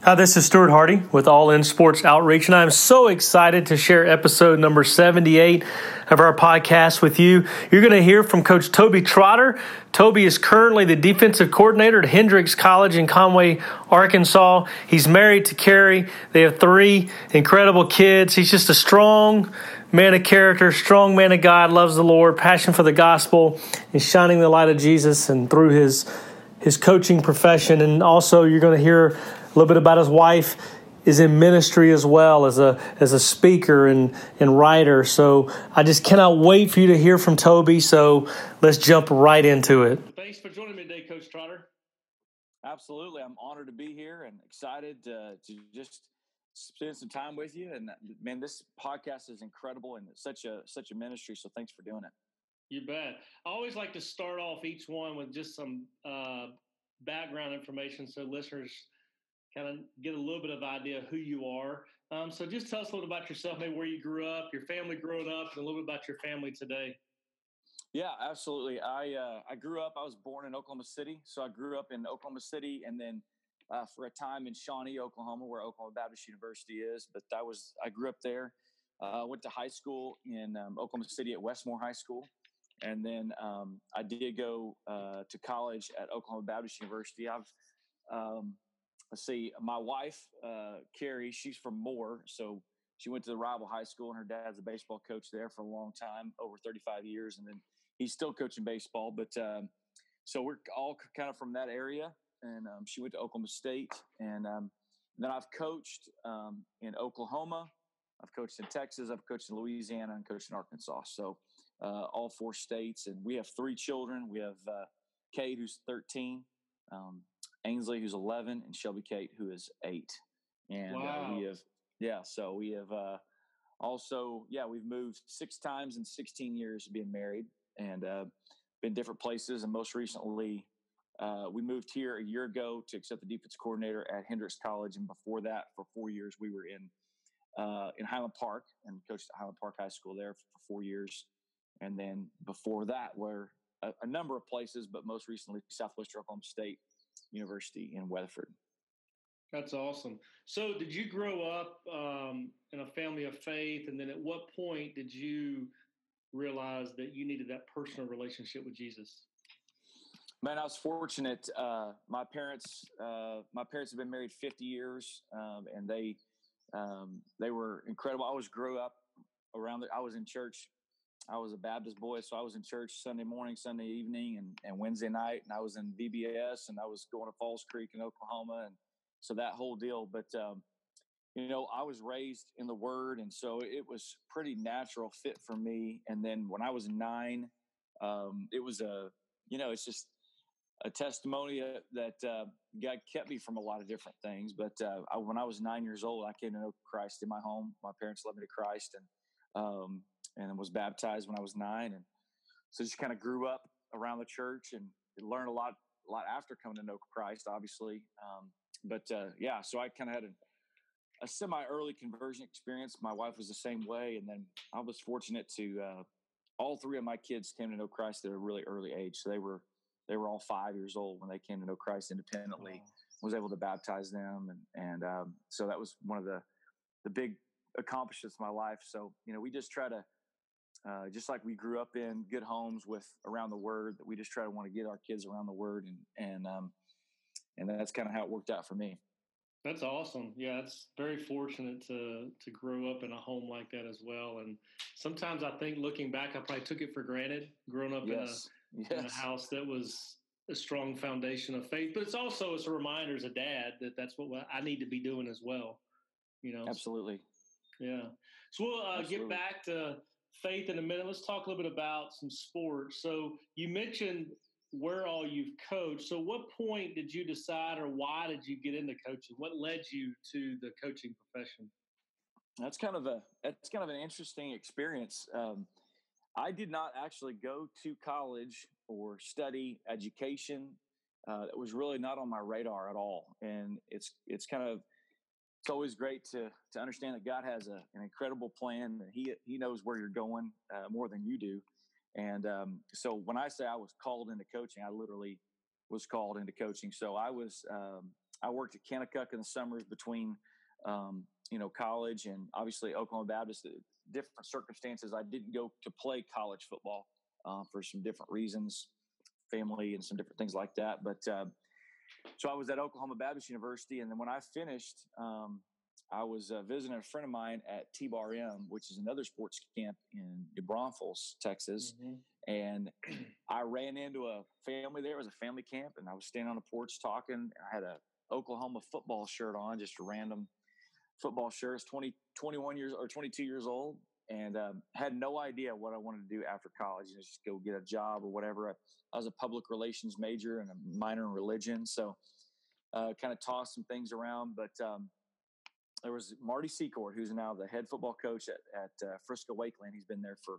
Hi, this is Stuart Hardy with All In Sports Outreach, and I'm so excited to share episode number 78 of our podcast with you. You're going to hear from Coach Toby Trotter. Toby is currently the defensive coordinator at Hendrix College in Conway, Arkansas. He's married to Cari. They have three incredible kids. He's just a strong man of character, strong man of God, loves the Lord, passion for the gospel, and shining the light of Jesus and through his his coaching profession. And also, you're going to hear little bit about his wife is in ministry as well as a as a speaker and and writer. So I just cannot wait for you to hear from Toby. So let's jump right into it. Thanks for joining me today, Coach Trotter. Absolutely, I'm honored to be here and excited to, to just spend some time with you. And man, this podcast is incredible and such a such a ministry. So thanks for doing it. You bet. I always like to start off each one with just some uh, background information so listeners kind of get a little bit of idea who you are. Um, so just tell us a little about yourself, maybe where you grew up, your family growing up, and a little bit about your family today. Yeah, absolutely. I uh, I grew up. I was born in Oklahoma City, so I grew up in Oklahoma City, and then uh, for a time in Shawnee, Oklahoma, where Oklahoma Baptist University is. But that was I grew up there. Uh, went to high school in um, Oklahoma City at Westmoore High School, and then um, I did go uh, to college at Oklahoma Baptist University. I've um, let's see, my wife, uh, Cari, she's from Moore. So she went to the rival high school, and her dad's a baseball coach there for a long time, over 35 years. And then he's still coaching baseball. But um, so we're all kind of from that area. And um, she went to Oklahoma State. And um, then I've coached um, in Oklahoma. I've coached in Texas. I've coached in Louisiana and coached in Arkansas. So uh, all four states. And we have three children. We have uh, Cade, who's 13. Um, Ainsley, who's 11, and Shelby Kate, who is eight. And wow. uh, we have, yeah, so we have uh, also, yeah, we've moved six times in 16 years of being married and uh, been different places. And most recently, uh, we moved here a year ago to accept the defense coordinator at Hendrix College. And before that, for four years, we were in uh, in Highland Park and coached at Highland Park High School there for four years. And then before that, we're a, a number of places, but most recently, Southwest Oklahoma State University in Weatherford. That's awesome. So, did you grow up um, in a family of faith? And then at what point did you realize that you needed that personal relationship with Jesus? Man, I was fortunate. Uh, my parents, uh, my parents have been married 50 years, um, and they, um, they were incredible. I always grew up around. The, I was in church I was a Baptist boy, so I was in church Sunday morning, Sunday evening, and, and Wednesday night, and I was in VBS, and I was going to Falls Creek in Oklahoma, and so that whole deal. But um, you know, I was raised in the Word, and so it was pretty natural fit for me. And then when I was nine, um, it was a you know, it's just a testimony uh, that uh, God kept me from a lot of different things. But uh, I, when I was nine years old, I came to know Christ in my home. My parents led me to Christ, and um, and was baptized when I was nine, and so just kind of grew up around the church and learned a lot, a lot after coming to know Christ, obviously. Um, but uh, yeah, so I kind of had a, a semi early conversion experience. My wife was the same way, and then I was fortunate to uh, all three of my kids came to know Christ at a really early age. So they were they were all five years old when they came to know Christ independently. Wow. Was able to baptize them, and and um, so that was one of the the big accomplishments of my life. So you know, we just try to uh, just like we grew up in good homes with around the word that we just try to want to get our kids around the word and and um, and that's kind of how it worked out for me that's awesome yeah it's very fortunate to to grow up in a home like that as well and sometimes i think looking back i probably took it for granted growing up yes. in, a, yes. in a house that was a strong foundation of faith but it's also it's a reminder as a dad that that's what i need to be doing as well you know absolutely yeah so we'll uh, get back to faith in a minute. Let's talk a little bit about some sports. So you mentioned where all you've coached. So what point did you decide or why did you get into coaching? What led you to the coaching profession? That's kind of a that's kind of an interesting experience. Um, I did not actually go to college or study education. Uh, it was really not on my radar at all, and it's it's kind of it's always great to to understand that God has a, an incredible plan and he he knows where you're going uh, more than you do. And um, so when I say I was called into coaching, I literally was called into coaching. So I was um, I worked at Kanakuk in the summers between, um, you know, college and obviously Oklahoma Baptist. Uh, different circumstances, I didn't go to play college football uh, for some different reasons, family and some different things like that. But uh, so I was at Oklahoma Baptist University, and then when I finished, um, I was uh, visiting a friend of mine at T-Bar which is another sports camp in New Braunfels, Texas. Mm-hmm. And I ran into a family there. It was a family camp, and I was standing on the porch talking. I had a Oklahoma football shirt on, just a random football shirt. It's 20, 21 years or 22 years old, and um, had no idea what I wanted to do after college. You know, just go get a job or whatever. I, I was a public relations major and a minor in religion, so uh, kind of tossed some things around. But um, there was Marty Secord, who's now the head football coach at, at uh, Frisco Wakeland. He's been there for,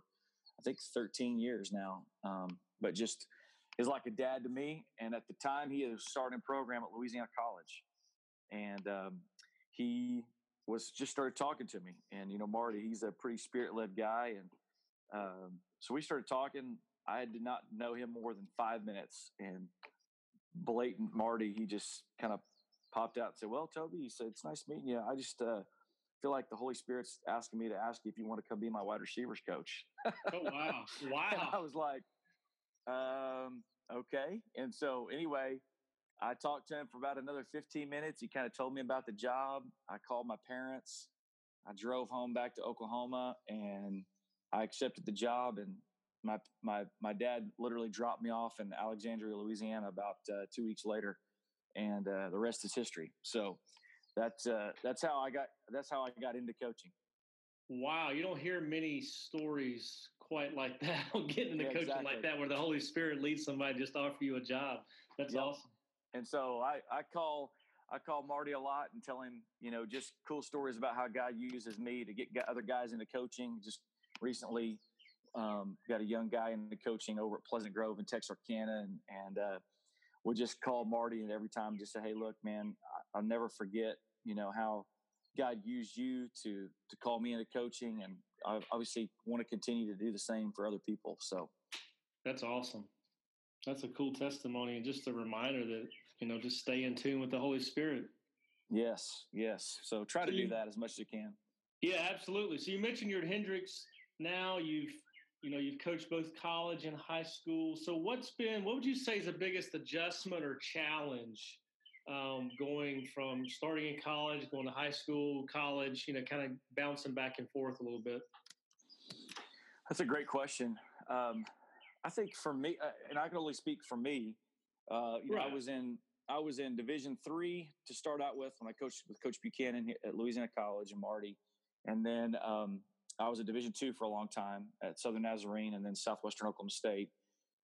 I think, 13 years now. Um, but just is like a dad to me. And at the time, he was starting a program at Louisiana College, and um, he was just started talking to me. And you know, Marty, he's a pretty spirit led guy, and um, so we started talking. I did not know him more than five minutes, and blatant Marty, he just kind of popped out and said, "Well, Toby," he said, "It's nice meeting you. I just uh, feel like the Holy Spirit's asking me to ask you if you want to come be my wide receivers coach." oh wow! Wow! I was like, um, "Okay." And so anyway, I talked to him for about another 15 minutes. He kind of told me about the job. I called my parents. I drove home back to Oklahoma, and I accepted the job. And my my my dad literally dropped me off in Alexandria, Louisiana, about uh, two weeks later and uh, the rest is history. So that's uh, that's how I got that's how I got into coaching. Wow, you don't hear many stories quite like that getting into yeah, coaching exactly. like that, where the Holy Spirit leads somebody just to offer you a job. That's yep. awesome. And so I I call I call Marty a lot and tell him you know just cool stories about how God uses me to get other guys into coaching. Just recently um, got a young guy into coaching over at Pleasant Grove in Texarkana, and and uh, we'll just call Marty and every time just say, Hey, look, man, I'll never forget, you know, how God used you to, to call me into coaching. And I obviously want to continue to do the same for other people. So that's awesome. That's a cool testimony. And just a reminder that, you know, just stay in tune with the Holy Spirit. Yes. Yes. So try to do that as much as you can. Yeah, absolutely. So you mentioned you're at Hendrix now. You've you know you've coached both college and high school so what's been what would you say is the biggest adjustment or challenge um, going from starting in college going to high school college you know kind of bouncing back and forth a little bit that's a great question um, i think for me uh, and i can only speak for me uh, you right. know i was in i was in division three to start out with when i coached with coach buchanan at louisiana college and marty and then um, I was a Division two for a long time at Southern Nazarene and then Southwestern Oklahoma State.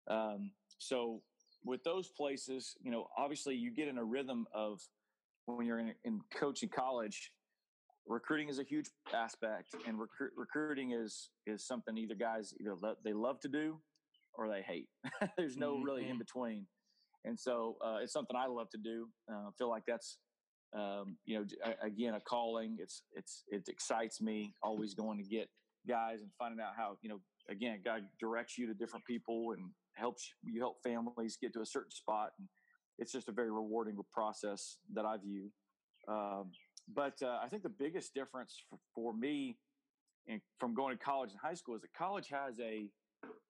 Um, so with those places, you know, obviously you get in a rhythm of when you're in, in coaching college. Recruiting is a huge aspect, and recru- recruiting is is something either guys either lo- they love to do or they hate. There's no mm-hmm. really in between, and so uh, it's something I love to do. Uh, I feel like that's um, you know, again, a calling. It's it's it excites me always going to get guys and finding out how you know. Again, God directs you to different people and helps you help families get to a certain spot, and it's just a very rewarding process that I view. Um, but uh, I think the biggest difference for, for me in, from going to college and high school is that college has a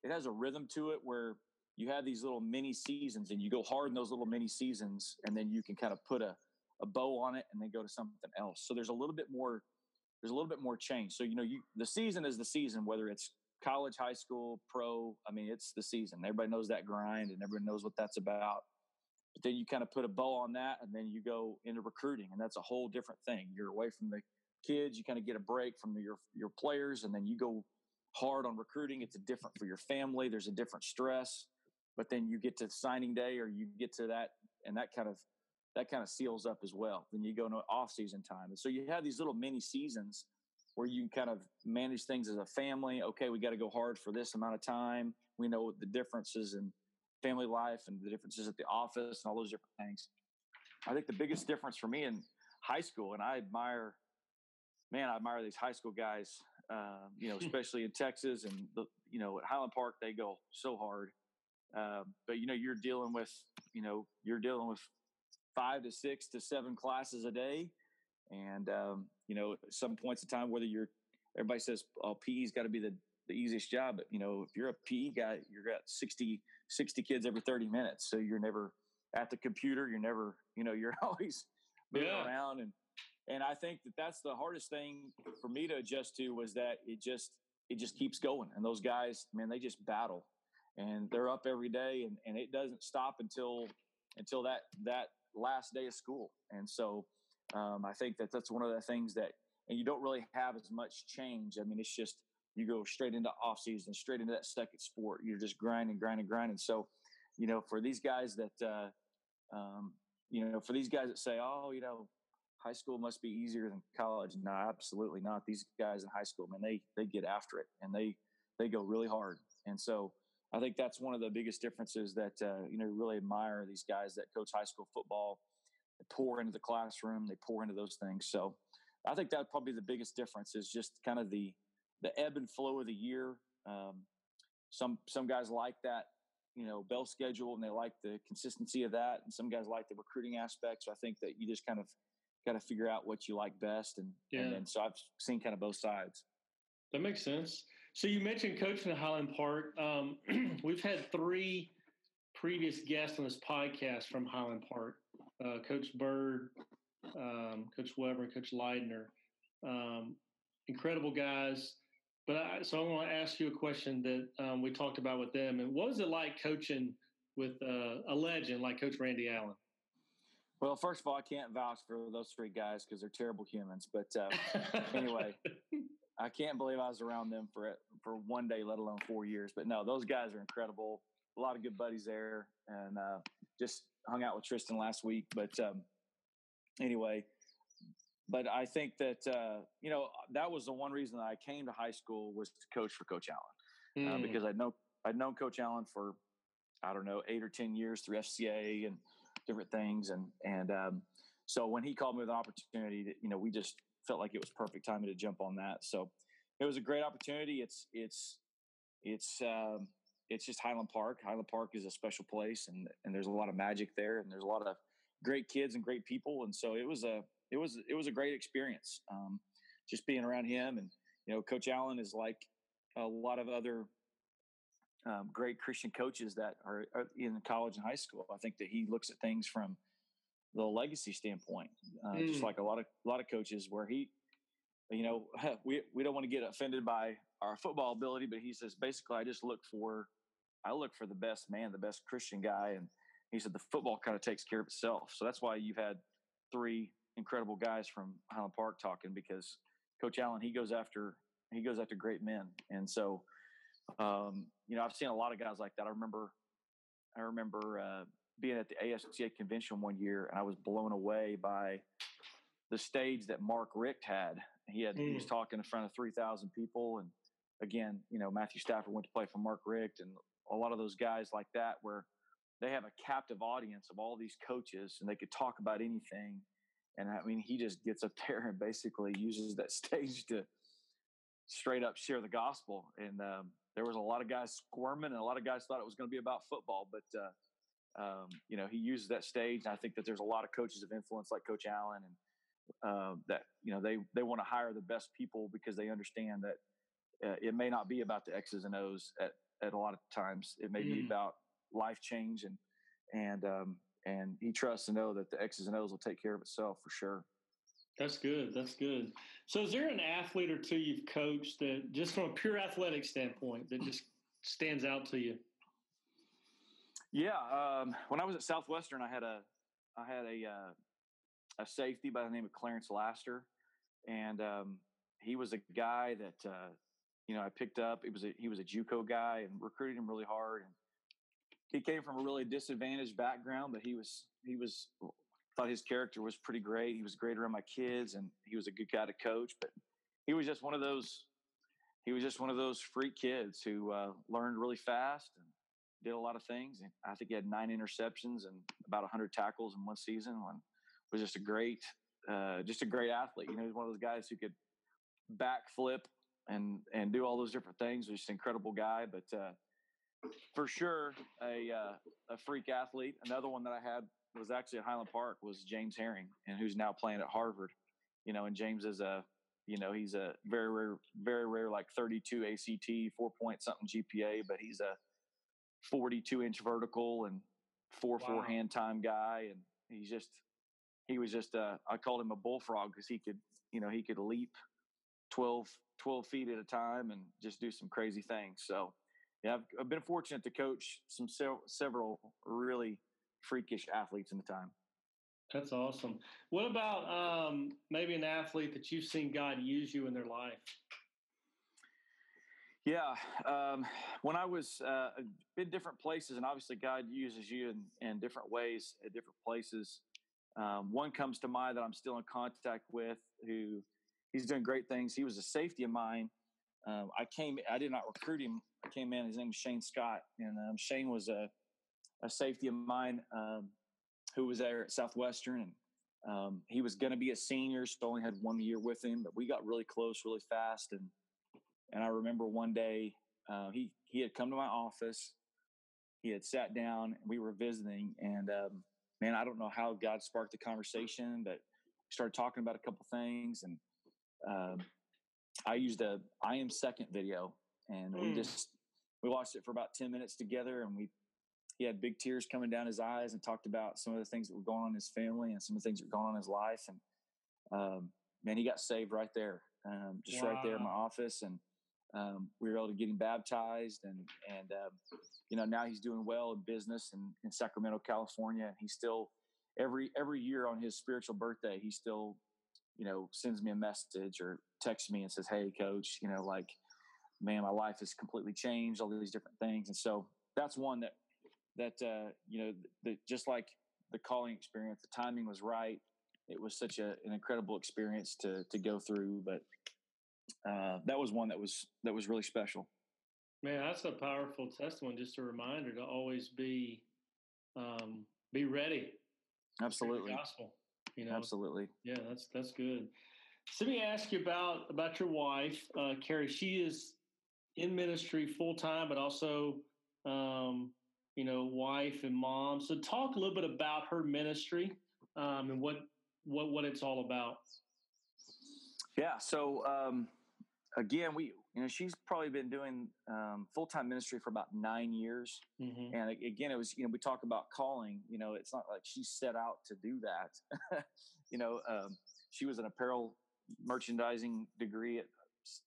it has a rhythm to it where you have these little mini seasons and you go hard in those little mini seasons and then you can kind of put a a bow on it and then go to something else. So there's a little bit more there's a little bit more change. So you know, you the season is the season, whether it's college, high school, pro. I mean, it's the season. Everybody knows that grind and everybody knows what that's about. But then you kind of put a bow on that and then you go into recruiting and that's a whole different thing. You're away from the kids, you kind of get a break from your your players and then you go hard on recruiting. It's a different for your family. There's a different stress. But then you get to signing day or you get to that and that kind of that kind of seals up as well. Then you go into off season time. And so you have these little mini seasons where you kind of manage things as a family. Okay, we got to go hard for this amount of time. We know the differences in family life and the differences at the office and all those different things. I think the biggest difference for me in high school, and I admire, man, I admire these high school guys, uh, you know, especially in Texas and the, you know, at Highland Park, they go so hard. Uh, but you know, you're dealing with, you know, you're dealing with five to six to seven classes a day. And, um, you know, some points of time, whether you're, everybody says, oh, PE's got to be the, the easiest job. But, you know, if you're a PE guy, you're got 60, 60 kids every 30 minutes. So you're never at the computer. You're never, you know, you're always moving yeah. around. And, and I think that that's the hardest thing for me to adjust to was that it just, it just keeps going. And those guys, man, they just battle and they're up every day and, and it doesn't stop until, until that, that last day of school. And so um, I think that that's one of the things that, and you don't really have as much change. I mean, it's just, you go straight into off season, straight into that second sport. You're just grinding, grinding, grinding. So, you know, for these guys that, uh, um, you know, for these guys that say, oh, you know, high school must be easier than college. No, absolutely not. These guys in high school, man, they they get after it and they they go really hard. And so I think that's one of the biggest differences that uh, you know really admire these guys that coach high school football. They pour into the classroom, they pour into those things. So I think that probably the biggest difference is just kind of the the ebb and flow of the year. Um, some some guys like that you know bell schedule and they like the consistency of that, and some guys like the recruiting aspect. So I think that you just kind of got to figure out what you like best, and yeah. and, and so I've seen kind of both sides. That makes sense. So you mentioned coaching at Highland Park. Um, we've had three previous guests on this podcast from Highland Park: uh, Coach Bird, um, Coach Weber, and Coach Leidner. Um, incredible guys. But I, so I want to ask you a question that um, we talked about with them. And what was it like coaching with uh, a legend like Coach Randy Allen? Well, first of all, I can't vouch for those three guys because they're terrible humans. But uh, anyway, I can't believe I was around them for for one day, let alone four years. But no, those guys are incredible. A lot of good buddies there, and uh, just hung out with Tristan last week. But um, anyway, but I think that uh, you know that was the one reason that I came to high school was to coach for Coach Allen mm. uh, because I'd know I'd known Coach Allen for I don't know eight or ten years through FCA and different things, and and um, so when he called me with an opportunity, that you know we just felt like it was perfect timing to jump on that. So it was a great opportunity. It's it's it's um, it's just Highland Park. Highland Park is a special place, and and there's a lot of magic there, and there's a lot of great kids and great people, and so it was a it was it was a great experience. Um, just being around him, and you know, Coach Allen is like a lot of other um, great Christian coaches that are, are, in college and high school. I think that he looks at things from the legacy standpoint, uh, mm. just like a lot of a lot of coaches, where he, you know, we we don't want to get offended by our football ability, but he says basically, I just look for, I look for the best man, the best Christian guy, and he said the football kind of takes care of itself. So that's why you've had three incredible guys from Highland Park talking because Coach Allen he goes after he goes after great men, and so um, you know I've seen a lot of guys like that. I remember I remember uh, being at the AFCA convention one year, and I was blown away by the stage that Mark Richt had. He had mm. he was mm. talking in front of three thousand people, and again, you know, Matthew Stafford went to play for Mark Richt, and a lot of those guys like that, where they have a captive audience of all these coaches, and they could talk about anything. And I mean, he just gets up there and basically uses that stage to straight up share the gospel. And um, there was a lot of guys squirming, and a lot of guys thought it was going to be about football, but uh, um, you know, he uses that stage. And I think that there's a lot of coaches of influence like Coach Allen and uh, that, you know, they, they want to hire the best people because they understand that uh, it may not be about the X's and O's at, at a lot of times. It may mm. be about life change and, and, um, and he trusts to know that the X's and O's will take care of itself for sure. That's good. That's good. So, is there an athlete or two you've coached that, just from a pure athletic standpoint, that just stands out to you? Yeah, um, when I was at Southwestern, I had a I had a uh, a safety by the name of Clarence Laster, and um, he was a guy that uh, you know I picked up. He was a he was a JUCO guy and recruited him really hard. And he came from a really disadvantaged background, but he was he was thought his character was pretty great. He was great around my kids, and he was a good guy to coach. But he was just one of those he was just one of those freak kids who uh, learned really fast and did a lot of things. I think he had nine interceptions and about 100 tackles in one season. One was just a great, uh, just a great athlete. You know, he's one of those guys who could backflip and and do all those different things. Just an incredible guy, but uh, for sure a uh, a freak athlete. Another one that I had was actually at Highland Park was James Herring, and who's now playing at Harvard. You know, and James is a, you know, he's a very rare, very rare, like 32 ACT, four point something GPA, but he's a 42 inch vertical and four wow. four hand time guy, and he's just, he was just, uh, I called him a bullfrog because he could, you know, he could leap 12, 12 feet at a time and just do some crazy things. So, yeah, I've, I've been fortunate to coach some several really freakish athletes in the time. That's awesome. What about um, maybe an athlete that you've seen God use you in their life? Yeah, um, when I was uh, in different places, and obviously God uses you in, in different ways at different places. Um, one comes to mind that I'm still in contact with, who he's doing great things. He was a safety of mine. Um, I came, I did not recruit him. I came in. His name was Shane Scott, and um, Shane was a a safety of mine um, who was there at Southwestern, and um, he was going to be a senior, so only had one year with him. But we got really close, really fast, and and I remember one day uh, he he had come to my office. He had sat down, we were visiting, and um, man, I don't know how God sparked the conversation, but started talking about a couple things, and um, I used a I am second video, and mm. we just we watched it for about ten minutes together, and we he had big tears coming down his eyes and talked about some of the things that were going on in his family and some of the things that were going on in his life. And um, man, he got saved right there, um, just wow. right there in my office. And um, we were able to get him baptized. And, and um, you know, now he's doing well in business in, in Sacramento, California. And he still, every, every year on his spiritual birthday, he still, you know, sends me a message or texts me and says, Hey, coach, you know, like, man, my life has completely changed, all these different things. And so that's one that that uh, you know the, just like the calling experience, the timing was right. It was such a, an incredible experience to to go through, but uh, that was one that was that was really special. Man, that's a powerful testimony. Just a reminder to always be um, be ready. Absolutely, gospel. You know, absolutely. Yeah, that's that's good. So let me ask you about about your wife, uh, Cari. She is in ministry full time, but also um, you know, wife and mom. So talk a little bit about her ministry um, and what what what it's all about. Yeah. So um, again, we you know she's probably been doing um, full time ministry for about nine years, mm-hmm. and again, it was you know we talk about calling. You know, it's not like she set out to do that. you know, um, she was an apparel merchandising degree at,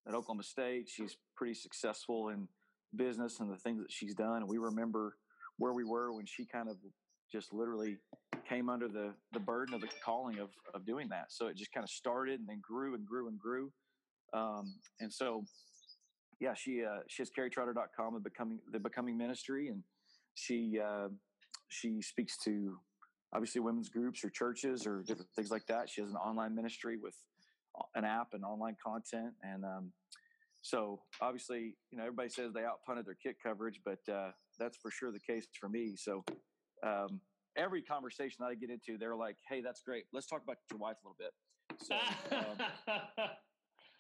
at Oklahoma State. She's pretty successful in business and the things that she's done. And we remember where we were when she kind of just literally came under the the burden of the calling of of doing that. So it just kind of started and then grew and grew and grew. Um, and so, yeah, she uh, she has caritrotter.com the becoming the becoming ministry, and she uh, she speaks to obviously women's groups or churches or different things like that. She has an online ministry with an app and online content, and um, so obviously, you know, everybody says they outpunted their kick coverage, but uh, that's for sure the case for me. So um, every conversation that I get into, they're like, "Hey, that's great. Let's talk about your wife a little bit." So, um,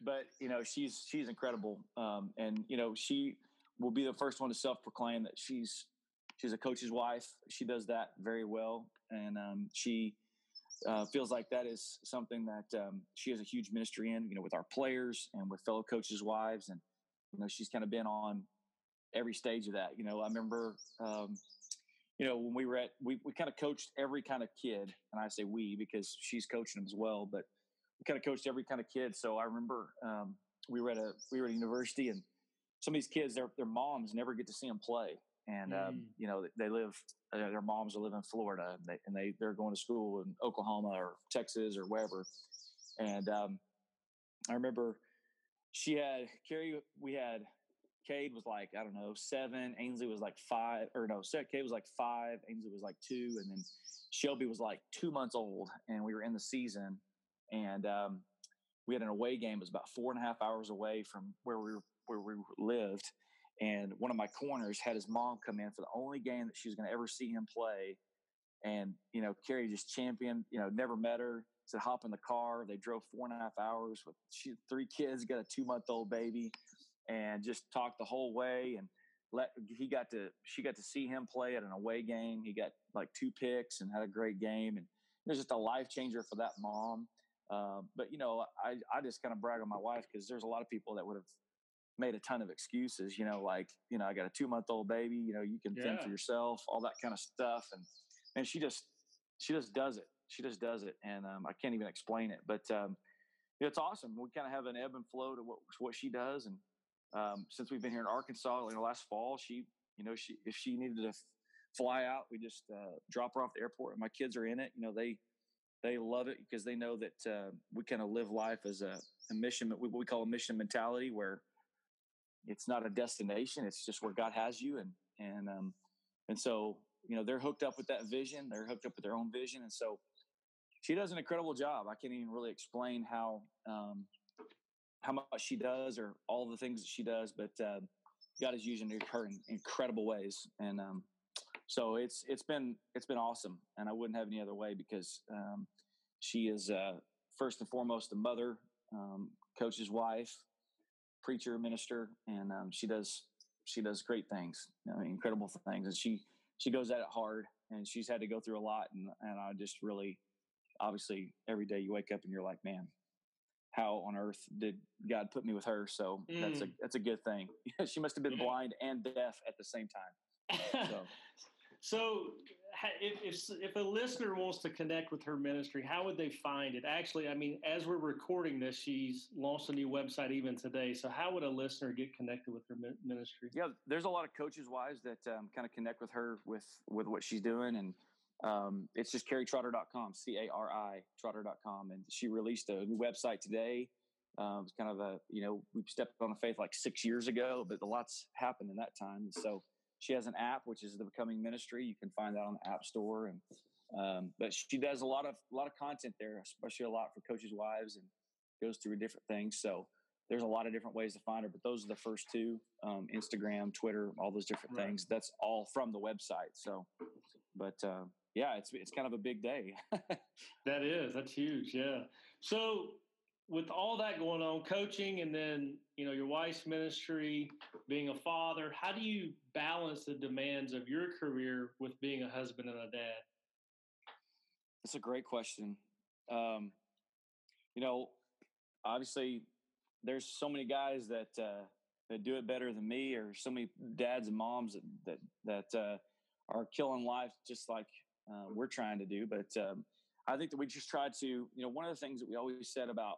but you know, she's she's incredible, um, and you know, she will be the first one to self-proclaim that she's she's a coach's wife. She does that very well, and um, she uh, feels like that is something that um, she has a huge ministry in, you know, with our players and with fellow coaches' wives, and you know, she's kind of been on every stage of that. You know, I remember, um, you know, when we were at, we we kind of coached every kind of kid, and I say we because she's coaching them as well, but kind of coached every kind of kid. So I remember um, we were at a we were at a university, and some of these kids, their their moms never get to see them play, and um, mm. um, you know they live uh, their moms live in Florida and they and they they're going to school in Oklahoma or Texas or wherever. And um, I remember she had Cari. We had Cade was like I don't know seven. Ainsley was like five, or no, Cade was like five. Ainsley was like two, and then Shelby was like two months old. And we were in the season, and um, we had an away game. It was about four and a half hours away from where we where we lived, and one of my corners had his mom come in for the only game that she was going to ever see him play. And, you know, Cari just championed, you know, never met her, said hop in the car. They drove four and a half hours with she, three kids, got a two month old baby, and just talked the whole way. And let he got to she got to see him play at an away game. He got like two picks and had a great game, and it was just a life changer for that mom. Uh, but you know, I I just kind of brag on my wife because there's a lot of people that would have made a ton of excuses. You know, like you know, I got a two month old baby. You know, you can yeah. fend for yourself, all that kind of stuff, and and she just she just does it. She just does it, and um, I can't even explain it. But um, it's awesome. We kind of have an ebb and flow to what what she does, and um, since we've been here in Arkansas, like last fall, she, you know, she if she needed to fly out, we just uh, drop her off the airport, and my kids are in it. You know, they they love it because they know that uh, we kind of live life as a, a mission, what we call a mission mentality, where it's not a destination; it's just where God has you, and and um, and so you know they're hooked up with that vision. They're hooked up with their own vision, and so she does an incredible job. I can't even really explain how um, how much she does or all the things that she does, but uh, God is using her in incredible ways, and um, so it's it's been it's been awesome, and I wouldn't have any other way because um, she is uh, first and foremost a mother, um, coach's wife, preacher, minister, and um, she does she does great things, you know, incredible things, and she she goes at it hard, and she's had to go through a lot, and and I just really obviously every day you wake up and you're like, man, how on earth did God put me with her? So mm. that's a mm. that's a good thing. she must have been blind and deaf at the same time. So, so if, if if a listener wants to connect with her ministry, how would they find it? Actually, I mean, as we're recording this, she's launched a new website even today. So, how would a listener get connected with her ministry? Yeah, there's a lot of coaches wives that um, kind of connect with her with with what she's doing and um, it's just caritrotter.com, C A R I trotter.com. And she released a new website today. Um, it's kind of a, you know, we stepped on a faith like six years ago, but a lot's happened in that time. So she has an app, which is the Becoming Ministry. You can find that on the App Store. And, um, but she does a lot of, a lot of content there, especially a lot for coaches' wives and goes through different things. So there's a lot of different ways to find her, but those are the first two um, Instagram, Twitter, all those different right. things. That's all from the website. So, but, uh, yeah, it's it's kind of a big day. that is that's huge. Yeah. So with all that going on, coaching, and then you know your wife's ministry, being a father, how do you balance the demands of your career with being a husband and a dad? That's a great question. Um, you know, obviously, there's so many guys that uh, that do it better than me, or so many dads and moms that that, that uh, are killing life just like uh, we're trying to do. But um, I think that we just try to, you know, one of the things that we always said about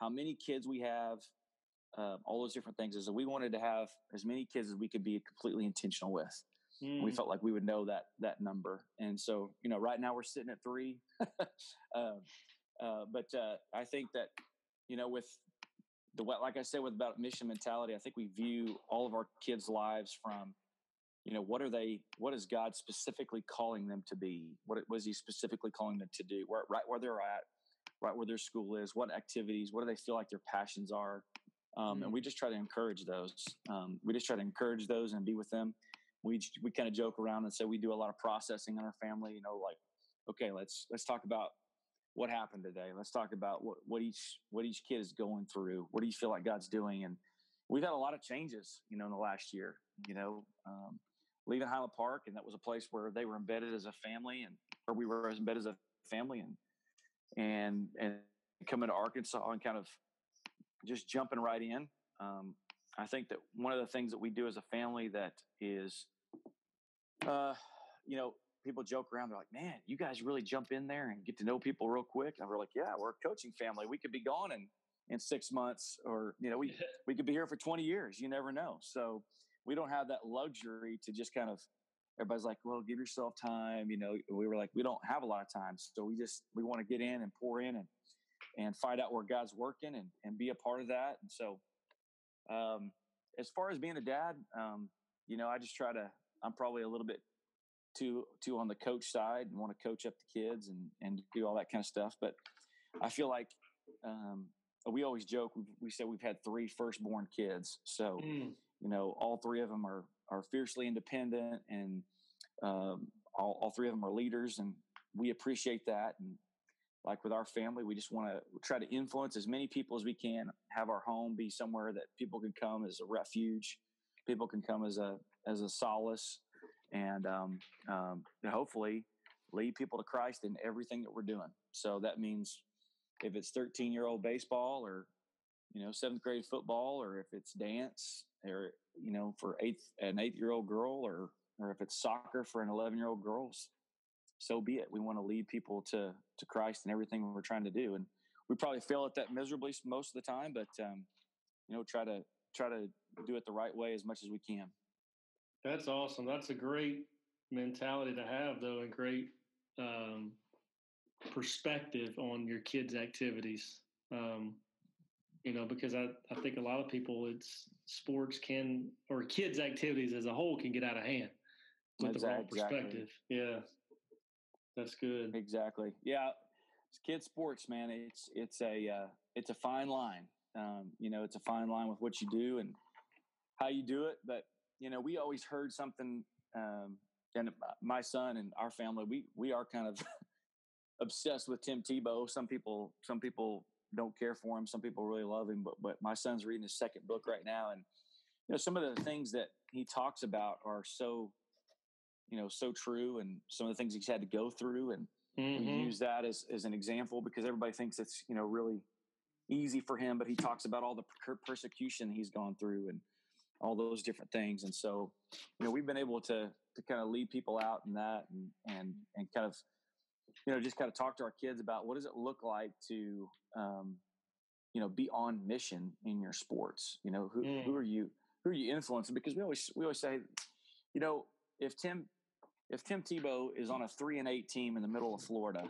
how many kids we have, uh, all those different things, is that we wanted to have as many kids as we could be completely intentional with. Mm. We felt like we would know that that number, and so you know, right now we're sitting at three. Um, uh, but uh, I think that you know, with the what like I said, with about mission mentality, I think we view all of our kids' lives from you know what are they what is god specifically calling them to be what was he specifically calling them to do where, right where they're at right where their school is what activities what do they feel like their passions are um, mm-hmm. and we just try to encourage those um, we just try to encourage those and be with them. We we kind of joke around and say we do a lot of processing in our family you know like okay let's let's talk about what happened today. Let's talk about what, what each what each kid is going through. What do you feel like god's doing? And we've had a lot of changes you know in the last year you know um, leaving Highland Park, and that was a place where they were embedded as a family, and or we were embedded as a family, and and and coming to Arkansas and kind of just jumping right in. Um, I think that one of the things that we do as a family that is, uh, you know, people joke around. They're like, "Man, you guys really jump in there and get to know people real quick." And we're like, "Yeah, we're a coaching family. We could be gone in in six months, or you know, we we could be here for twenty years. You never know." So we don't have that luxury to just kind of everybody's like well give yourself time you know we were like we don't have a lot of time so we just we want to get in and pour in and and find out where god's working and and be a part of that and so um as far as being a dad um you know i just try to i'm probably a little bit too too on the coach side and want to coach up the kids and and do all that kind of stuff but i feel like um we always joke we, we said we've had three firstborn kids so mm. you know, all three of them are are fiercely independent, and um, all, all three of them are leaders, and we appreciate that. And like with our family, we just want to try to influence as many people as we can. Have our home be somewhere that people can come as a refuge. People can come as a as a solace, and um, um, hopefully lead people to Christ in everything that we're doing. So that means if it's 13 year old baseball or you know seventh grade football or if it's dance or you know for eighth an eight year old girl or or if it's soccer for an 11 year old girls so be it. We want to lead people to to christ and everything we're trying to do and we probably fail at that miserably most of the time but um you know try to try to do it the right way as much as we can. That's awesome. That's a great mentality to have though and great um perspective on your kids activities. Um you know, because I, I think a lot of people, it's sports can, or kids' activities as a whole can get out of hand with exactly. the wrong perspective. Yeah. That's good. Exactly. Yeah. It's kids sports, man. It's, it's a, uh, it's a fine line. Um, you know, it's a fine line with what you do and how you do it. But, you know, we always heard something, um, and my son and our family, we, we are kind of obsessed with Tim Tebow. Some people, some people don't care for him. Some people really love him, but but my son's reading his second book right now, and you know some of the things that he talks about are so you know so true, and some of the things he's had to go through, and mm-hmm. we use that as as an example because everybody thinks it's you know really easy for him, but he talks about all the per- persecution he's gone through and all those different things, and so you know we've been able to to kind of lead people out in that and and and kind of you know, just kind of talk to our kids about what does it look like to, um, you know, be on mission in your sports. You know, who mm. who are you who are you influencing? Because we always we always say, you know, if Tim if Tim Tebow is on a three and eight team in the middle of Florida,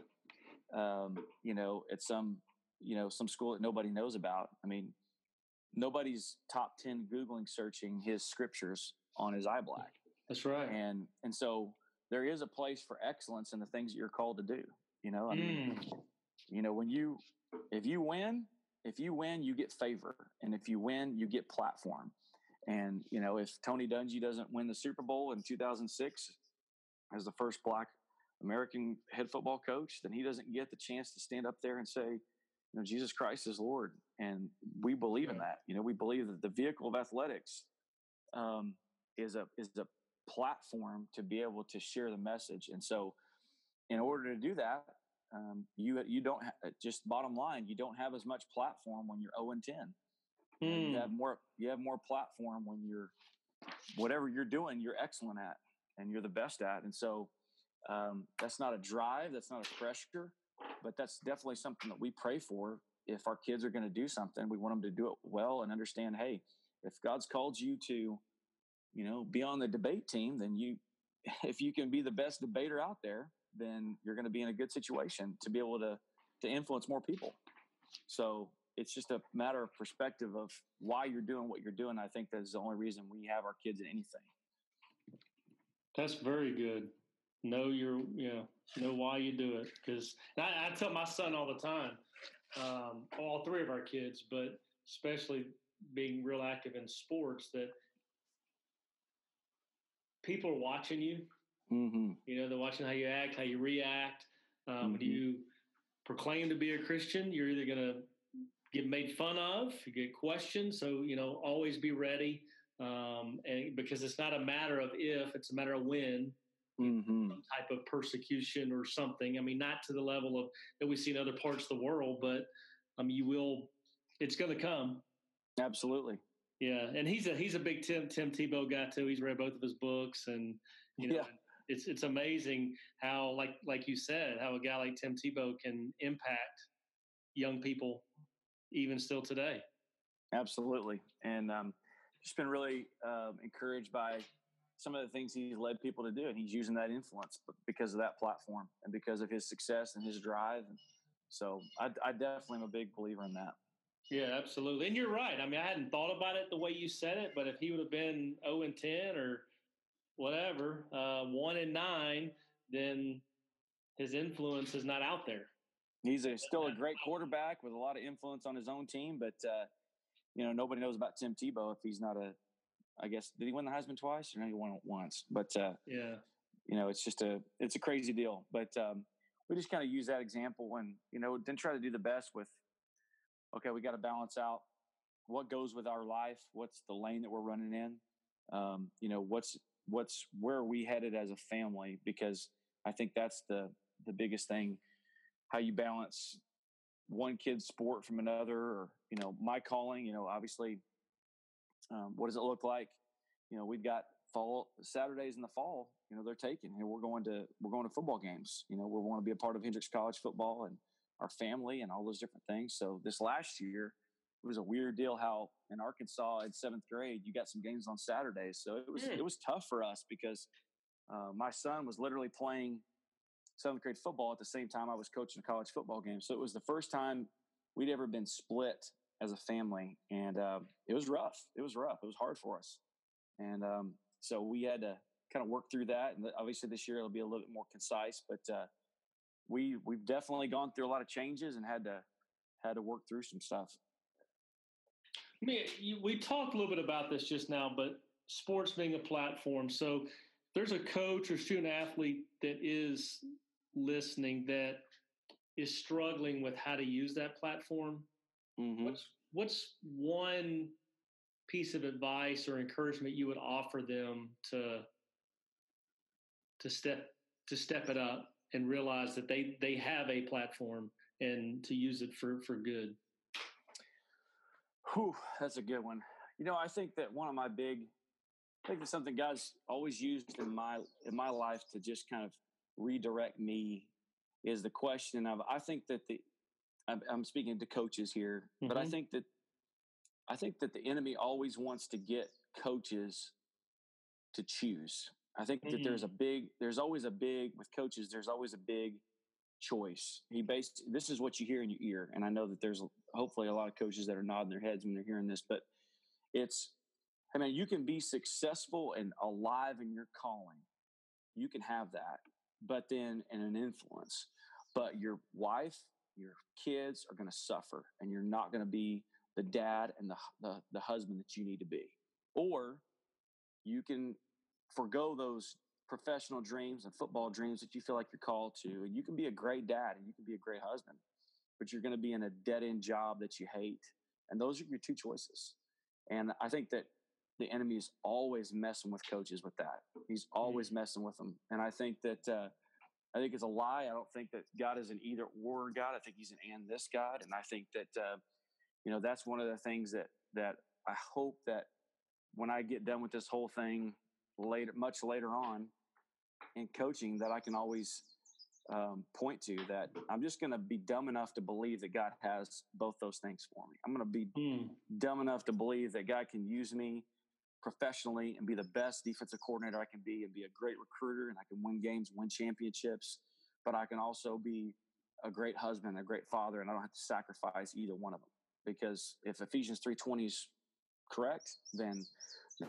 um, you know, at some you know some school that nobody knows about. I mean, nobody's top ten googling searching his scriptures on his eye black. That's right. And and so there is a place for excellence in the things that you're called to do. You know, I mean, mm. you know, when you, if you win, if you win, you get favor. And if you win, you get platform. And, you know, if Tony Dungy doesn't win the Super Bowl in 2006 as the first black American head football coach, then he doesn't get the chance to stand up there and say, you know, Jesus Christ is Lord. And we believe in that. You know, we believe that the vehicle of athletics um, is a is a platform to be able to share the message. And so, in order to do that, um, you you don't ha- just bottom line you don't have as much platform when you're 0 and 10. Mm. You have more you have more platform when you're whatever you're doing you're excellent at and you're the best at. And so um, that's not a drive, that's not a pressure, but that's definitely something that we pray for. If our kids are going to do something, we want them to do it well and understand. Hey, if God's called you to you know, be on the debate team, then you, if you can be the best debater out there, then you're going to be in a good situation to be able to to influence more people. So it's just a matter of perspective of why you're doing what you're doing. I think that's the only reason we have our kids in anything. That's very good. Know your yeah, know why you do it. Because I, I, tell my son all the time, um, all three of our kids, but especially being real active in sports, that people are watching you. Mm-hmm. You know, they're watching how you act, how you react. Um, mm-hmm. When you proclaim to be a Christian, you're either going to get made fun of, you get questioned. So, you know, always be ready. Um, and because it's not a matter of if, it's a matter of when. Mm-hmm. Some type of persecution or something. I mean, not to the level of that we see in other parts of the world, but um, you will. It's going to come. Absolutely. Yeah, and he's a he's a big Tim Tim Tebow guy too. He's read both of his books, and you know, yeah. it's it's amazing how like like you said, how a guy like Tim Tebow can impact young people even still today. Absolutely, and um, just been really um, encouraged by some of the things he's led people to do, and he's using that influence because of that platform and because of his success and his drive. And so, I, I definitely am a big believer in that. Yeah, absolutely. And you're right. I mean, I hadn't thought about it the way you said it, but if he would have been 0 and 10 or whatever, uh, 1 and 9, then his influence is not out there. He's a, still a great quarterback with a lot of influence on his own team, but, uh, you know, nobody knows about Tim Tebow if he's not a, I guess, did he win the Heisman twice or no, he won it once? But, uh, yeah, you know, it's just a, it's a crazy deal. But, um, we just kind of use that example and, you know, then try to do the best with, okay, we got to balance out what goes with our life, what's the lane that we're running in, um, you know, what's what's where are we headed as a family? Because I think that's the the biggest thing. How you balance one kid's sport from another, or you know, my calling. You know, obviously, um, what does it look like? You know, we've got fall Saturdays in the fall. You know, they're taking, and we're going to we're going to football games. You know, we want to be a part of Hendrix College football and our family and all those different things. So this last year, it was a weird deal how in Arkansas in seventh grade you got some games on Saturdays. So it was mm. it was tough for us because uh, my son was literally playing seventh grade football at the same time I was coaching a college football game. So it was the first time we'd ever been split as a family, and uh, it was rough. It was rough. It was hard for us, and um, so we had to kind of work through that. And obviously this year it'll be a little bit more concise, but uh, we we've definitely gone through a lot of changes and had to had to work through some stuff. I mean, we talked a little bit about this just now, but sports being a platform. So there's a coach or student athlete that is listening that is struggling with how to use that platform. Mm-hmm. What's what's one piece of advice or encouragement you would offer them to to step to step it up and realize that they they have a platform and to use it for for good? Whew, that's a good one. You know, I think that one of my big, I think it's something God's always used in my in my life to just kind of redirect me is the question of I think that the I'm, I'm speaking to coaches here, mm-hmm. but I mm-hmm. think that I think that the enemy always wants to get coaches to choose. I think mm-hmm. that there's mm-hmm. a big, there's always a big with coaches. There's always a big choice. He based this is what you hear in your ear, and I know that there's hopefully a lot of coaches that are nodding their heads when they're hearing this, but it's I mean you can be successful and alive in your calling. You can have that, but then in an influence, but your wife, your kids are going to suffer, and you're not going to be the dad and the, the the husband that you need to be, or you can forego those professional dreams and football dreams that you feel like you're called to. And you can be a great dad and you can be a great husband, but you're going to be in a dead end job that you hate. And those are your two choices. And I think that the enemy is always messing with coaches with that. He's always mm-hmm. messing with them. And I think that, uh, I think it's a lie. I don't think that God is an either or God. I think he's an and this God. And I think that, uh, you know, that's one of the things that, that I hope that when I get done with this whole thing later, much later on, in coaching that I can always um, point to that I'm just going to be dumb enough to believe that God has both those things for me. I'm going to be mm. dumb enough to believe that God can use me professionally and be the best defensive coordinator I can be and be a great recruiter and I can win games, win championships, but I can also be a great husband, a great father, and I don't have to sacrifice either one of them. Because if Ephesians 3:20 is correct, then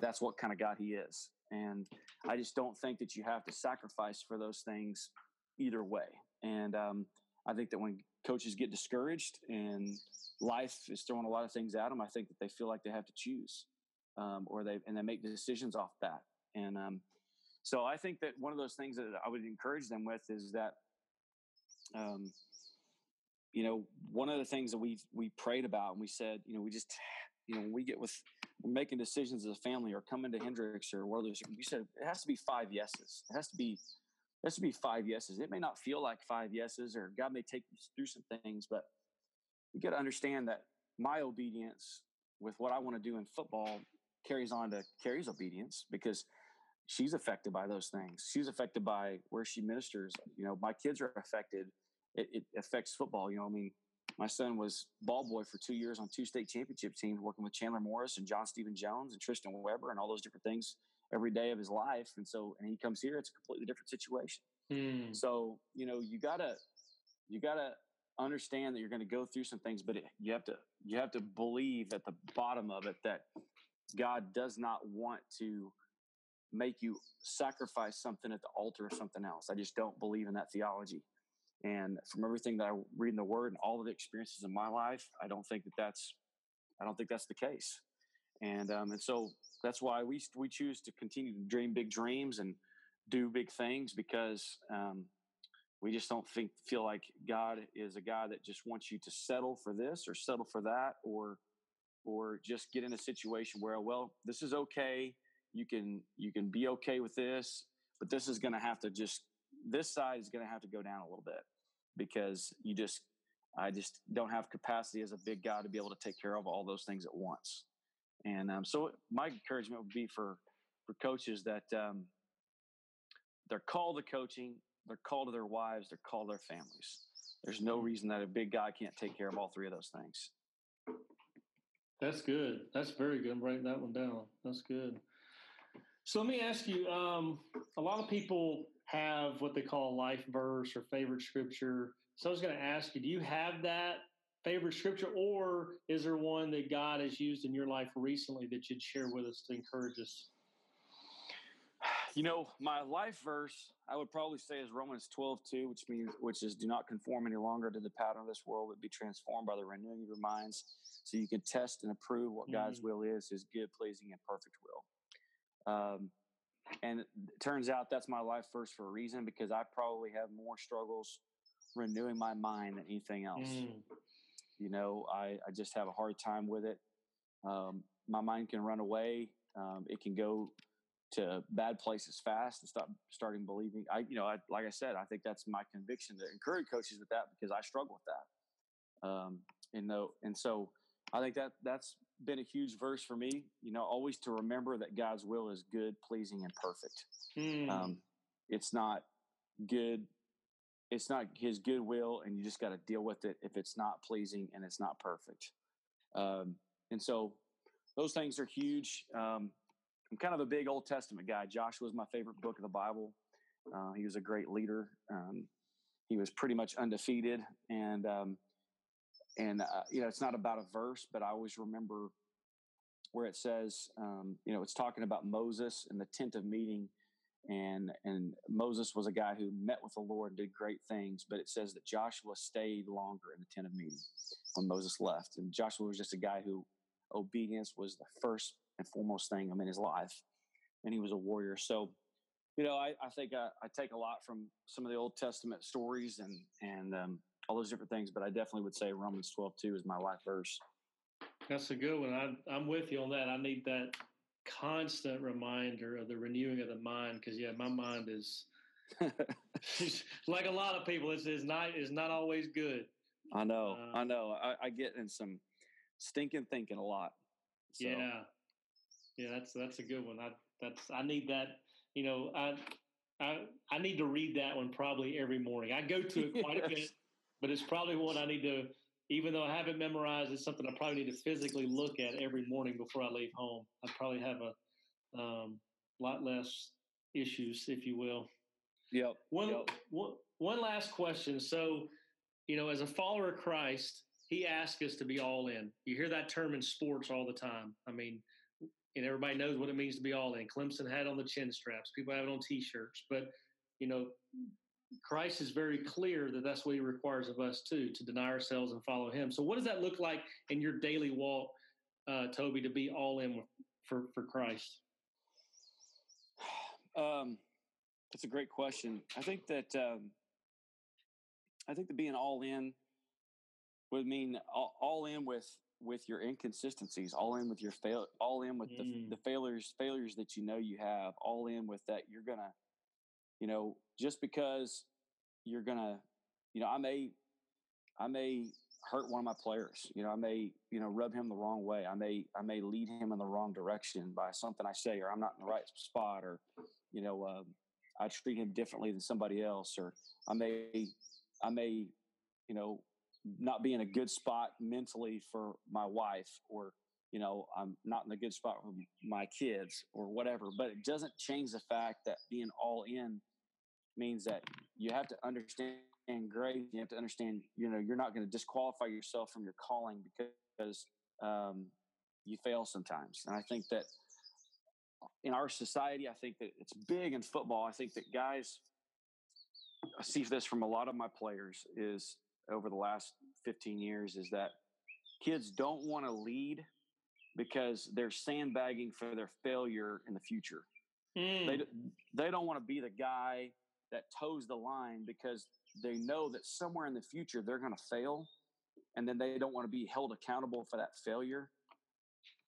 that's what kind of God he is. And I just don't think that you have to sacrifice for those things either way. And um, I think that when coaches get discouraged and life is throwing a lot of things at them, I think that they feel like they have to choose, um, or they and they make decisions off that. And um, so I think that one of those things that I would encourage them with is that, um, you know, one of the things that we we prayed about and we said, you know, we just, you know, when we get with making decisions as a family or coming to Hendrix or what you said it has to be five yeses. It has to be it has to be five yeses. It may not feel like five yeses, or God may take you through some things, but you got to understand that my obedience with what I want to do in football carries on to Cari's obedience because she's affected by those things. She's affected by where she ministers. You know, my kids are affected. It, it affects football. You know, I mean, my son was ball boy for two years on two state championship teams, working with Chandler Morris and John Stephen Jones and Tristan Weber and all those different things every day of his life. And so, and he comes here, it's a completely different situation. Mm. So, you know, you gotta, you gotta understand that you're going to go through some things, but it, you have to, you have to believe at the bottom of it that God does not want to make you sacrifice something at the altar of something else. I just don't believe in that theology. And from everything that I read in the Word and all of the experiences in my life, I don't think that that's I don't think that's the case. And um, and so that's why we we choose to continue to dream big dreams and do big things because um, we just don't think feel like God is a guy that just wants you to settle for this or settle for that or or just get in a situation where well this is okay you can you can be okay with this, but this is going to have to just this side is going to have to go down a little bit because you just I just don't have capacity as a big guy to be able to take care of all those things at once. And um, so my encouragement would be for for coaches that um, they're called to coaching, they're called to their wives, they're called to their families. There's no reason that a big guy can't take care of all three of those things. That's good. That's very good. Writing that one down. That's good. So let me ask you um, a lot of people have what they call a life verse or favorite scripture. So I was going to ask you, do you have that favorite scripture, or is there one that God has used in your life recently that you'd share with us to encourage us? You know, my life verse I would probably say is Romans 12, 2, which means which is do not conform any longer to the pattern of this world, but be transformed by the renewing of your minds, so you can test and approve what mm-hmm. God's will is, his good, pleasing, and perfect will. Um, and it turns out that's my life first for a reason because I probably have more struggles renewing my mind than anything else. Mm. You know, I, I just have a hard time with it. Um, my mind can run away. Um, it can go to bad places fast and stop starting believing. I, you know, I, like I said, I think that's my conviction to encourage coaches with that because I struggle with that. Um, and no, and so I think that that's been a huge verse for me. You know, always to remember that God's will is good, pleasing, and perfect. Mm. Um, it's not good. It's not His good will, and you just got to deal with it if it's not pleasing and it's not perfect. Um, and so, those things are huge. Um, I'm kind of a big Old Testament guy. Joshua is my favorite book of the Bible. Uh, he was a great leader. Um, he was pretty much undefeated, and um, and uh, you know it's not about a verse, but I always remember where it says, um, you know, it's talking about Moses and the tent of meeting, and and Moses was a guy who met with the Lord, and did great things, but it says that Joshua stayed longer in the tent of meeting when Moses left, and Joshua was just a guy who obedience was the first and foremost thing in his life, and he was a warrior. So, you know, I, I think I, I, take a lot from some of the Old Testament stories and and um, all those different things, but I definitely would say Romans twelve two is my life verse. That's a good one. I, I'm with you on that. I need that constant reminder of the renewing of the mind because yeah, my mind is like a lot of people. It's, it's not it's not always good. I know. Uh, I know. I, I, get in some stinking thinking a lot. So. Yeah, yeah. That's that's a good one. I that's I need that. You know, I I I need to read that one probably every morning. I go to it quite yes. a bit, but it's probably one I need to even though I haven't memorized, it's something I probably need to physically look at every morning before I leave home. I probably have a um, lot less issues, if you will. Yep. One, yep. one, one last question. So, you know, as a follower of Christ, he asks us to be all in. You hear that term in sports all the time. I mean, and everybody knows what it means to be all in. Clemson had on the chin straps. People have it on T-shirts. But you know, Christ is very clear that that's what he requires of us too, to deny ourselves and follow him. So what does that look like in your daily walk, uh, Toby, to be all in for, for Christ? Um, that's a great question. I think that, um, I think that being all in would mean all, all, in with, with your inconsistencies, all in with your fail, all in with mm. the, the failures, failures that you know you have, all in with that you're gonna, you know, just because you're gonna, you know, I may, I may hurt one of my players. You know, I may, you know, rub him the wrong way. I may, I may lead him in the wrong direction by something I say, or I'm not in the right spot, or, you know, uh, I treat him differently than somebody else, or I may, I may, you know, not be in a good spot mentally for my wife, or you know, I'm not in a good spot for my kids, or whatever. But it doesn't change the fact that being all in means that you have to understand grace. You have to understand, you know, you're not going to disqualify yourself from your calling because um, you fail sometimes. And I think that in our society, I think that it's big in football. I think that guys, I see this from a lot of my players is over the last 15 years is that kids don't want to lead because they're sandbagging for their failure in the future. Mm. They, they don't want to be the guy that toes the line because they know that somewhere in the future they're going to fail and then they don't want to be held accountable for that failure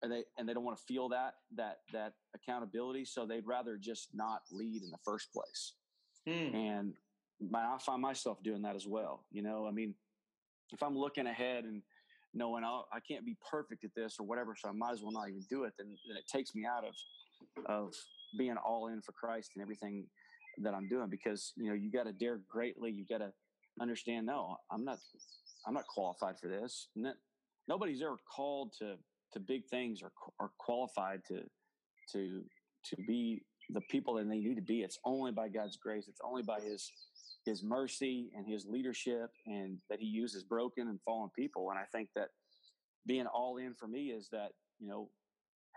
and they and they don't want to feel that that that accountability, so they'd rather just not lead in the first place. Mm. And my, I find myself doing that as well. You know, I mean, if I'm looking ahead and knowing oh, I can't be perfect at this or whatever, so I might as well not even do it, then, then it takes me out of of being all in for Christ and everything that I'm doing because you know you got to dare greatly. You got to understand. No, I'm not. I'm not qualified for this. Nobody's ever called to to big things or are qualified to to to be the people that they need to be. It's only by God's grace. It's only by His His mercy and His leadership, and that He uses broken and fallen people. And I think that being all in for me is that you know,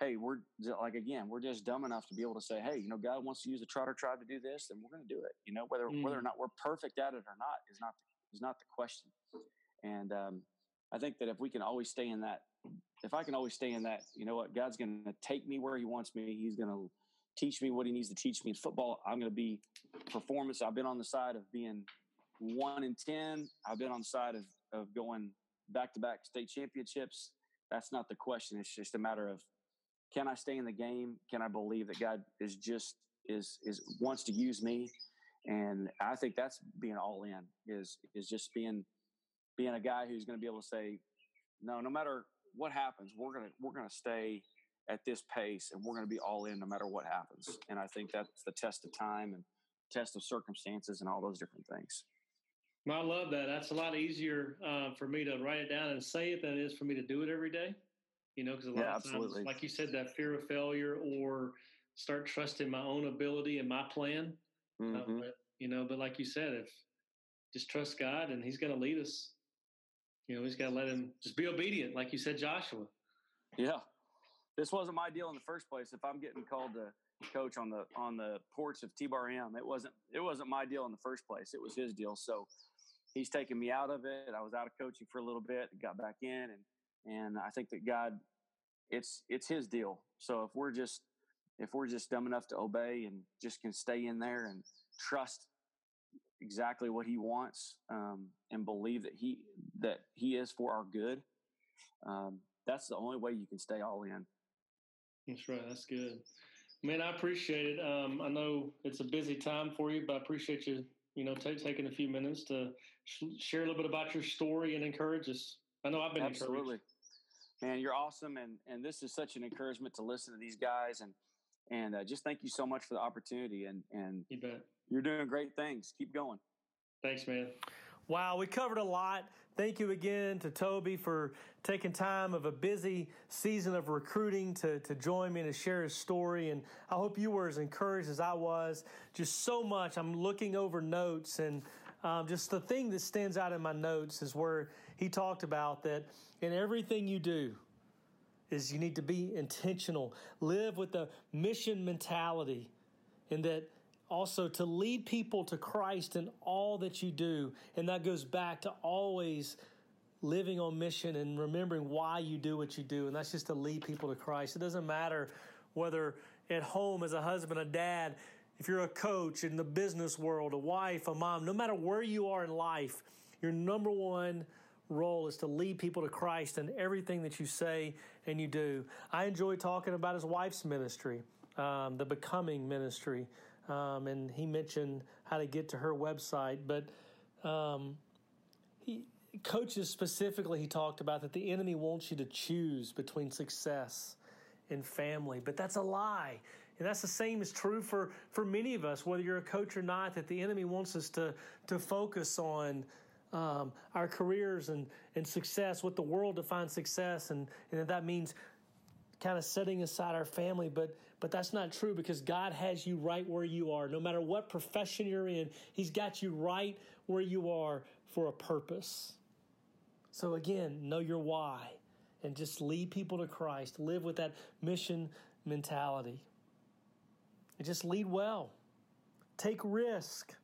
hey, we're like again, we're just dumb enough to be able to say, hey, you know, God wants to use the Trotter tribe to do this, then we're going to do it. You know, whether mm. whether or not we're perfect at it or not is not is not the question. And um, I think that if we can always stay in that if I can always stay in that, you know what, God's going to take me where He wants me. He's going to teach me what He needs to teach me in football. I'm going to be performance. I've been on the side of being one in ten. I've been on the side of of going back to back state championships. That's not the question. It's just a matter of can I stay in the game? Can I believe that God is just is is wants to use me? And I think that's being all in is is just being being a guy who's going to be able to say, no, no matter what happens, we're gonna we're gonna stay at this pace and we're gonna be all in no matter what happens. And I think that's the test of time and test of circumstances and all those different things. I love that. That's a lot easier uh, for me to write it down and say it than it is for me to do it every day. You know, because a lot yeah, of times, absolutely. like you said, that fear of failure or start trusting my own ability and my plan. Uh, mm-hmm. Uh, but, you know, but like you said, if just trust God and He's going to lead us you know, we just got to let him just be obedient, like you said, Joshua. Yeah, this wasn't my deal in the first place. If I'm getting called to coach on the on the porch of T-Bar M, it wasn't it wasn't my deal in the first place. It was his deal. So he's taken me out of it. I was out of coaching for a little bit, got back in, and and I think that God, it's it's His deal. So if we're just if we're just dumb enough to obey and just can stay in there and trust exactly what he wants um, and believe that he that he is for our good um, that's the only way you can stay all in. That's right. That's good. Man i appreciate it. Um, i know it's a busy time for you but i appreciate you you know t- taking a few minutes to sh- share a little bit about your story and encourage us. I know i've been absolutely. encouraged. Man you're awesome and and this is such an encouragement to listen to these guys and and uh, just thank you so much for the opportunity and and you bet you're doing great things. Keep going. Thanks, man. Wow, we covered a lot. Thank you again to Toby for taking time of a busy season of recruiting to, to join me and to share his story. And I hope you were as encouraged as I was. Just so much. I'm looking over notes, and um, just the thing that stands out in my notes is where he talked about that in everything you do, is you need to be intentional, live with a mission mentality, and that also to lead people to Christ in all that you do. And that goes back to always living on mission and remembering why you do what you do. And that's just to lead people to Christ. It doesn't matter whether at home as a husband, a dad, if you're a coach in the business world, a wife, a mom, no matter where you are in life, your number one role is to lead people to Christ in everything that you say and you do. I enjoy talking about his wife's ministry, um, the becoming ministry um, and he mentioned how to get to her website. But um, he coaches specifically, he talked about that the enemy wants you to choose between success and family, but that's a lie. And that's the same is true for, for many of us, whether you're a coach or not, that the enemy wants us to, to focus on um, our careers and, and success, what the world defines success, and, and that means kind of setting aside our family. But but that's not true because God has you right where you are. No matter what profession you're in, He's got you right where you are for a purpose. So, again, know your why and just lead people to Christ. Live with that mission mentality. And just lead well, take risk.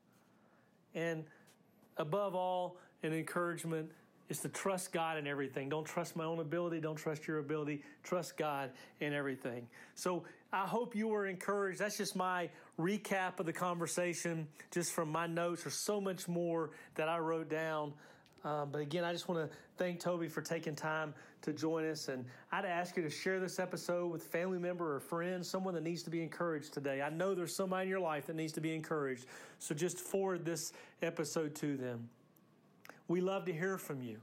And above all, an encouragement is to trust God in everything. Don't trust my own ability. Don't trust your ability. Trust God in everything. So I hope you were encouraged. That's just my recap of the conversation, just from my notes. There's so much more that I wrote down. Um, but again, I just want to thank Toby for taking time to join us. And I'd ask you to share this episode with family member or friend, someone that needs to be encouraged today. I know there's somebody in your life that needs to be encouraged. So just forward this episode to them. We love to hear from you.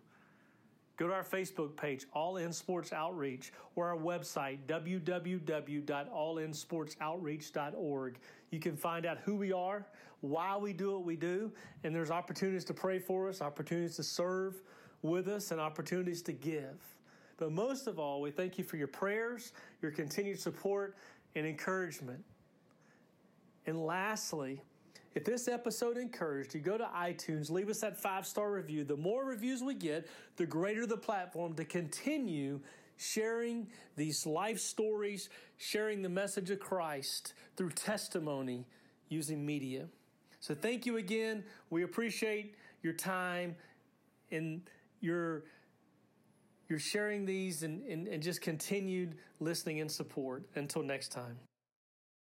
Go to our Facebook page, All In Sports Outreach, or our website, www.allinsportsoutreach.org. You can find out who we are, why we do what we do, and there's opportunities to pray for us, opportunities to serve with us, and opportunities to give. But most of all, we thank you for your prayers, your continued support, and encouragement. And lastly, if this episode encouraged you, go to iTunes, leave us that five star review. The more reviews we get, the greater the platform to continue sharing these life stories, sharing the message of Christ through testimony using media. So thank you again. We appreciate your time and your your sharing these and, and, and just continued listening and support. Until next time.